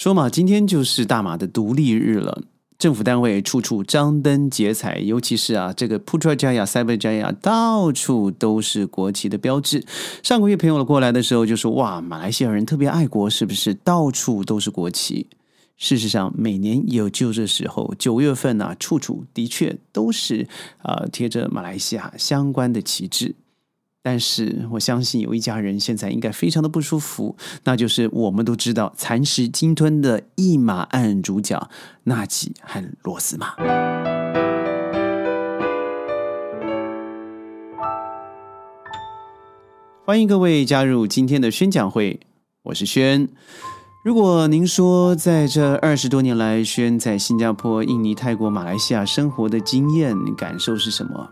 说嘛，今天就是大马的独立日了，政府单位处处张灯结彩，尤其是啊，这个 Putrajaya、Cyberjaya 到处都是国旗的标志。上个月朋友过来的时候就说：“哇，马来西亚人特别爱国，是不是？到处都是国旗。”事实上，每年有就这时候，九月份呢，处处的确都是啊贴着马来西亚相关的旗帜。但是我相信有一家人现在应该非常的不舒服，那就是我们都知道蚕食鲸吞的一马案主角纳吉和罗斯玛。欢迎各位加入今天的宣讲会，我是轩。如果您说在这二十多年来，轩在新加坡、印尼、泰国、马来西亚生活的经验感受是什么？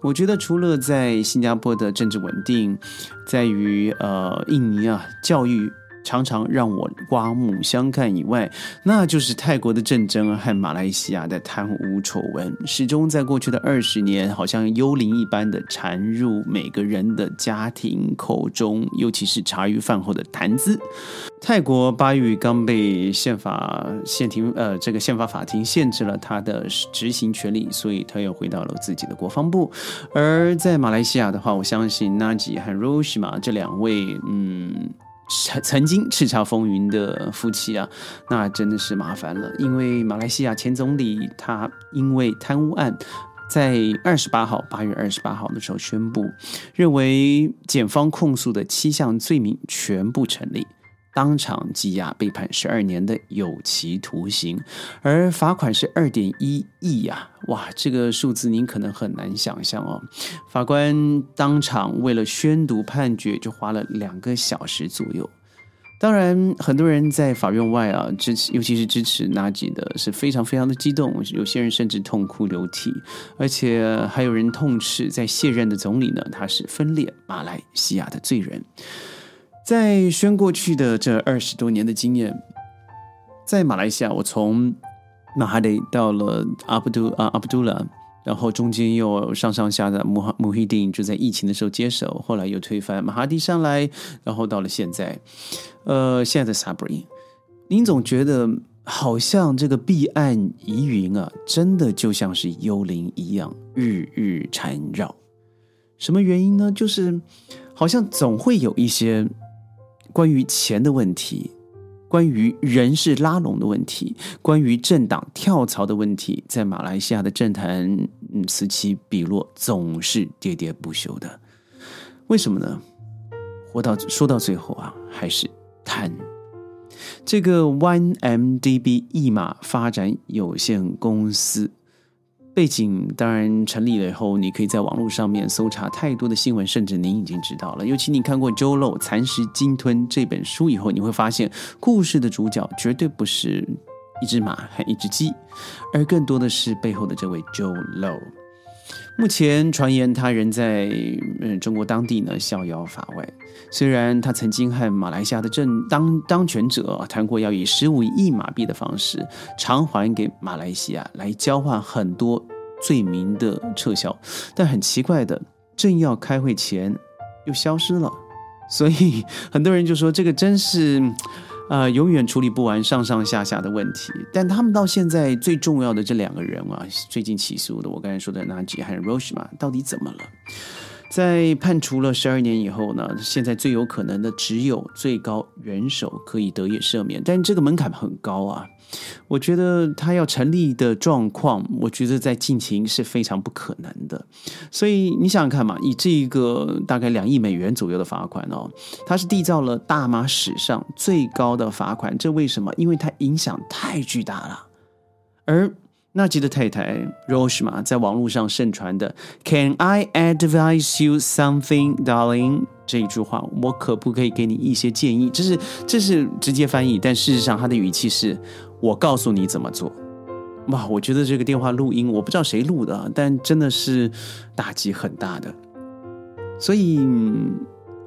我觉得除了在新加坡的政治稳定，在于呃印尼啊教育。常常让我刮目相看以外，那就是泰国的战争和马来西亚的贪污丑闻，始终在过去的二十年，好像幽灵一般的缠入每个人的家庭口中，尤其是茶余饭后的谈资。泰国巴育刚被宪法宪庭呃这个宪法法庭限制了他的执行权利，所以他又回到了自己的国防部。而在马来西亚的话，我相信纳吉和 Roshima 这两位，嗯。曾曾经叱咤风云的夫妻啊，那真的是麻烦了。因为马来西亚前总理他因为贪污案，在二十八号八月二十八号的时候宣布，认为检方控诉的七项罪名全部成立。当场羁押，被判十二年的有期徒刑，而罚款是二点一亿呀！哇，这个数字您可能很难想象哦。法官当场为了宣读判决，就花了两个小时左右。当然，很多人在法院外啊支持，尤其是支持纳吉的，是非常非常的激动。有些人甚至痛哭流涕，而且还有人痛斥在卸任的总理呢，他是分裂马来西亚的罪人。在宣过去的这二十多年的经验，在马来西亚，我从马哈迪到了阿布杜啊阿布杜拉，然后中间又上上下的穆哈穆希丁就在疫情的时候接手，后来又推翻马哈迪上来，然后到了现在，呃，现在的萨布林，您总觉得好像这个彼岸疑云啊，真的就像是幽灵一样，日日缠绕。什么原因呢？就是好像总会有一些。关于钱的问题，关于人事拉拢的问题，关于政党跳槽的问题，在马来西亚的政坛，嗯，此起彼落，总是喋喋不休的。为什么呢？活到说到最后啊，还是贪。这个 One MDB 一马发展有限公司。背景当然成立了以后，你可以在网络上面搜查太多的新闻，甚至您已经知道了。尤其你看过《周漏蚕食鲸吞》这本书以后，你会发现故事的主角绝对不是一只马和一只鸡，而更多的是背后的这位周漏。目前传言他人在嗯中国当地呢逍遥法外。虽然他曾经和马来西亚的政当当权者谈过要以十五亿马币的方式偿还给马来西亚，来交换很多罪名的撤销，但很奇怪的，正要开会前又消失了。所以很多人就说这个真是。呃，永远处理不完上上下下的问题，但他们到现在最重要的这两个人啊，最近起诉的，我刚才说的纳吉还有 Roshima，到底怎么了？在判处了十二年以后呢，现在最有可能的只有最高元首可以得以赦免，但这个门槛很高啊。我觉得他要成立的状况，我觉得在近期是非常不可能的。所以你想想看嘛，以这一个大概两亿美元左右的罚款哦，他是缔造了大马史上最高的罚款。这为什么？因为它影响太巨大了。而纳吉的太太 Roshma 在网络上盛传的 “Can I advise you something, darling？” 这一句话，我可不可以给你一些建议？这是这是直接翻译，但事实上他的语气是。我告诉你怎么做，哇！我觉得这个电话录音，我不知道谁录的，但真的是打击很大的。所以，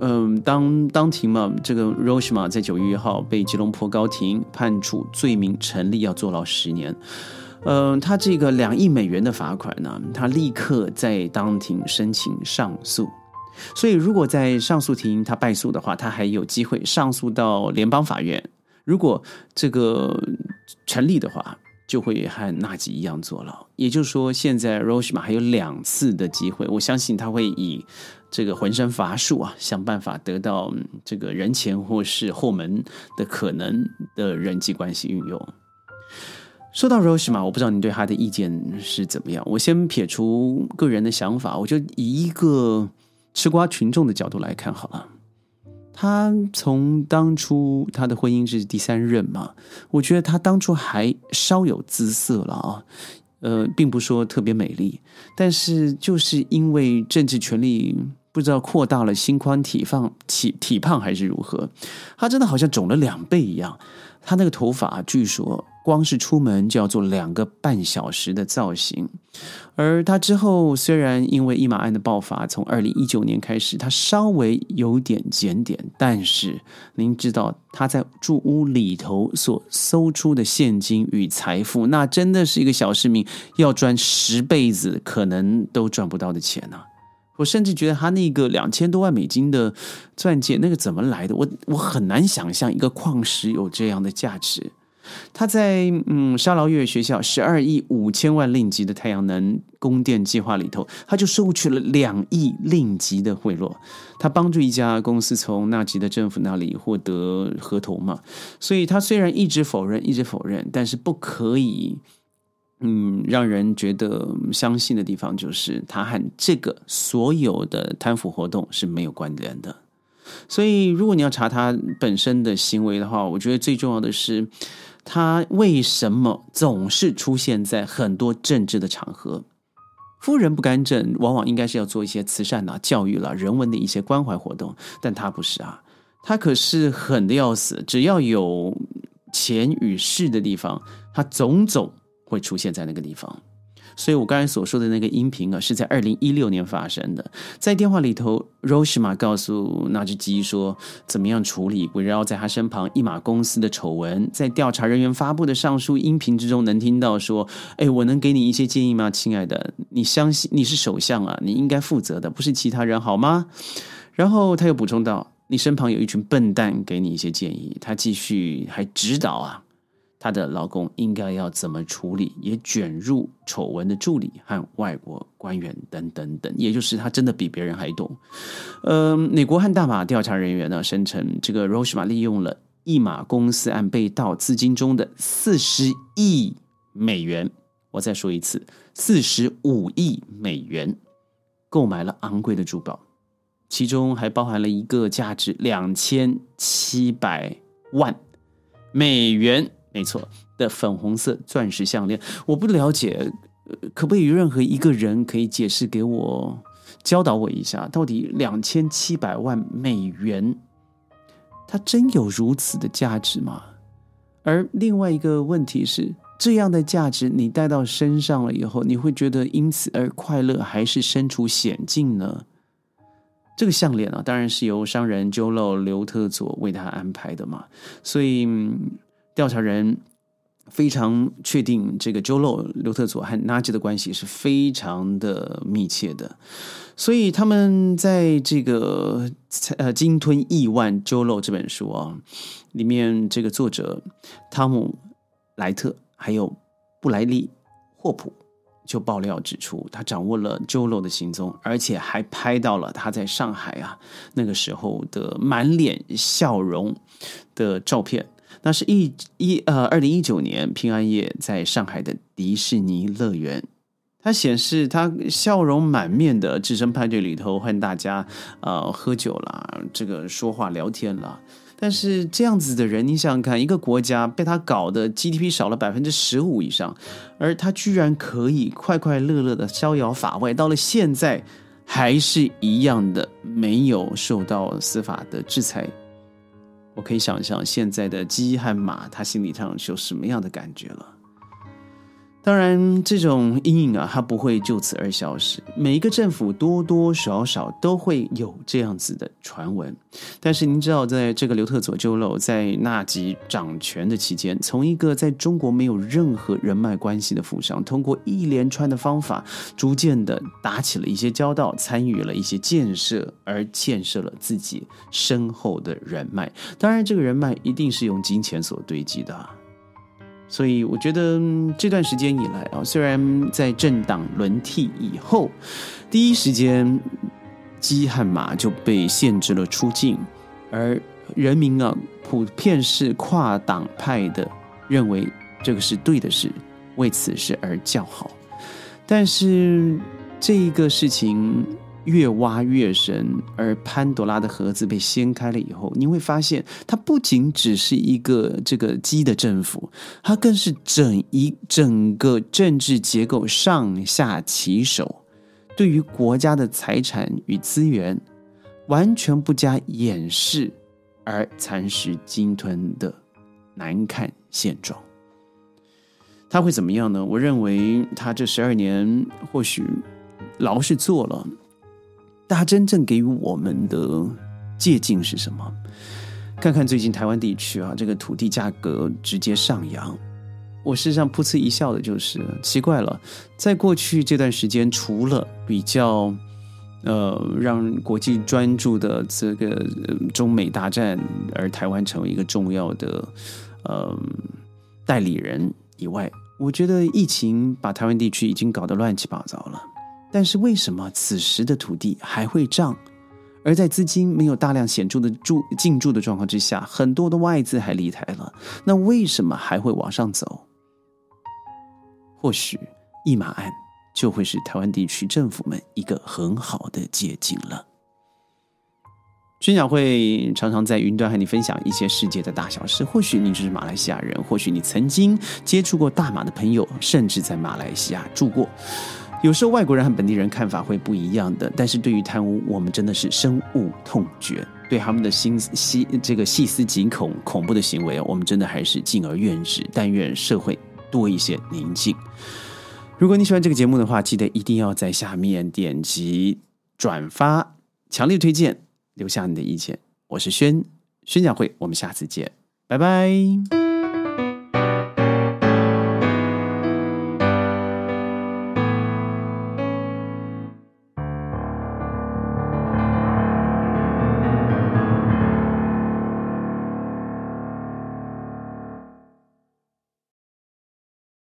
嗯，当当庭嘛，这个 Roshma 在九月一号被吉隆坡高庭判处罪名成立，要坐牢十年。嗯，他这个两亿美元的罚款呢，他立刻在当庭申请上诉。所以，如果在上诉庭他败诉的话，他还有机会上诉到联邦法院。如果这个成立的话，就会和纳吉一样坐牢。也就是说，现在 r o s h m a 还有两次的机会，我相信他会以这个浑身乏术啊，想办法得到这个人前或是后门的可能的人际关系运用。说到 Roshima，我不知道你对他的意见是怎么样。我先撇除个人的想法，我就以一个吃瓜群众的角度来看好了。他从当初他的婚姻是第三任嘛，我觉得他当初还稍有姿色了啊，呃，并不说特别美丽，但是就是因为政治权力不知道扩大了心宽体胖体体胖还是如何，他真的好像肿了两倍一样，他那个头发据说。光是出门就要做两个半小时的造型，而他之后虽然因为一马案的爆发，从二零一九年开始，他稍微有点检点，但是您知道他在住屋里头所搜出的现金与财富，那真的是一个小市民要赚十辈子可能都赚不到的钱呢。我甚至觉得他那个两千多万美金的钻戒，那个怎么来的？我我很难想象一个矿石有这样的价值。他在嗯沙劳越学校十二亿五千万令吉的太阳能供电计划里头，他就收取了两亿令吉的贿赂。他帮助一家公司从纳吉的政府那里获得合同嘛，所以他虽然一直否认，一直否认，但是不可以嗯让人觉得相信的地方就是他和这个所有的贪腐活动是没有关联的。所以如果你要查他本身的行为的话，我觉得最重要的是。他为什么总是出现在很多政治的场合？夫人不干政，往往应该是要做一些慈善啊、教育啦、人文的一些关怀活动，但他不是啊，他可是狠的要死，只要有钱与势的地方，他总总会出现在那个地方。所以我刚才所说的那个音频啊，是在二零一六年发生的。在电话里头，Roshima 告诉那只鸡说，怎么样处理围绕在他身旁一马公司的丑闻。在调查人员发布的上述音频之中，能听到说：“哎，我能给你一些建议吗，亲爱的？你相信你是首相啊，你应该负责的，不是其他人，好吗？”然后他又补充道：“你身旁有一群笨蛋，给你一些建议。”他继续还指导啊。她的老公应该要怎么处理？也卷入丑闻的助理和外国官员等等等，也就是他真的比别人还懂。呃，美国和大马调查人员呢，声称这个 Rosema 利用了一马公司案被盗资金中的四十亿美元，我再说一次，四十五亿美元，购买了昂贵的珠宝，其中还包含了一个价值两千七百万美元。没错，的粉红色钻石项链，我不了解，可不可以任何一个人可以解释给我，教导我一下，到底两千七百万美元，它真有如此的价值吗？而另外一个问题是，这样的价值你带到身上了以后，你会觉得因此而快乐，还是身处险境呢？这个项链啊，当然是由商人 Jolo 刘特佐为他安排的嘛，所以。调查人非常确定，这个 Jolo 刘特佐和 Naj 的关系是非常的密切的，所以他们在这个呃《鲸吞亿万 Jolo》这本书啊里面，这个作者汤姆莱特还有布莱利霍普就爆料指出，他掌握了 Jolo 的行踪，而且还拍到了他在上海啊那个时候的满脸笑容的照片。那是一一呃，二零一九年平安夜在上海的迪士尼乐园，它显示他笑容满面的置身派对里头和大家呃喝酒啦，这个说话聊天了。但是这样子的人，你想想看，一个国家被他搞得 GDP 少了百分之十五以上，而他居然可以快快乐乐的逍遥法外，到了现在还是一样的没有受到司法的制裁。我可以想象现在的鸡和马，它心理上是有什么样的感觉了。当然，这种阴影啊，它不会就此而消失。每一个政府多多少少都会有这样子的传闻。但是您知道，在这个刘特佐州楼在纳吉掌权的期间，从一个在中国没有任何人脉关系的富商，通过一连串的方法，逐渐的打起了一些交道，参与了一些建设，而建设了自己深厚的人脉。当然，这个人脉一定是用金钱所堆积的。所以我觉得这段时间以来啊，虽然在政党轮替以后，第一时间鸡和马就被限制了出境，而人民啊普遍是跨党派的认为这个是对的事，为此事而叫好。但是这一个事情。越挖越深，而潘多拉的盒子被掀开了以后，你会发现，它不仅只是一个这个鸡的政府，它更是整一整个政治结构上下其手，对于国家的财产与资源完全不加掩饰而蚕食鲸吞的难看现状。他会怎么样呢？我认为他这十二年或许牢是做了。大家真正给予我们的借鉴是什么？看看最近台湾地区啊，这个土地价格直接上扬。我事实上噗嗤一笑的就是奇怪了，在过去这段时间，除了比较呃让国际专注的这个中美大战，而台湾成为一个重要的呃代理人以外，我觉得疫情把台湾地区已经搞得乱七八糟了。但是为什么此时的土地还会涨？而在资金没有大量显著的注进驻的状况之下，很多的外资还离台了。那为什么还会往上走？或许一马案就会是台湾地区政府们一个很好的捷径了。宣讲会常常在云端和你分享一些世界的大小事。或许你就是马来西亚人，或许你曾经接触过大马的朋友，甚至在马来西亚住过。有时候外国人和本地人看法会不一样的，但是对于贪污，我们真的是深恶痛绝。对他们的心细这个细思极恐、恐怖的行为，我们真的还是敬而远之。但愿社会多一些宁静。如果你喜欢这个节目的话，记得一定要在下面点击转发，强烈推荐，留下你的意见。我是轩宣讲会，我们下次见，拜拜。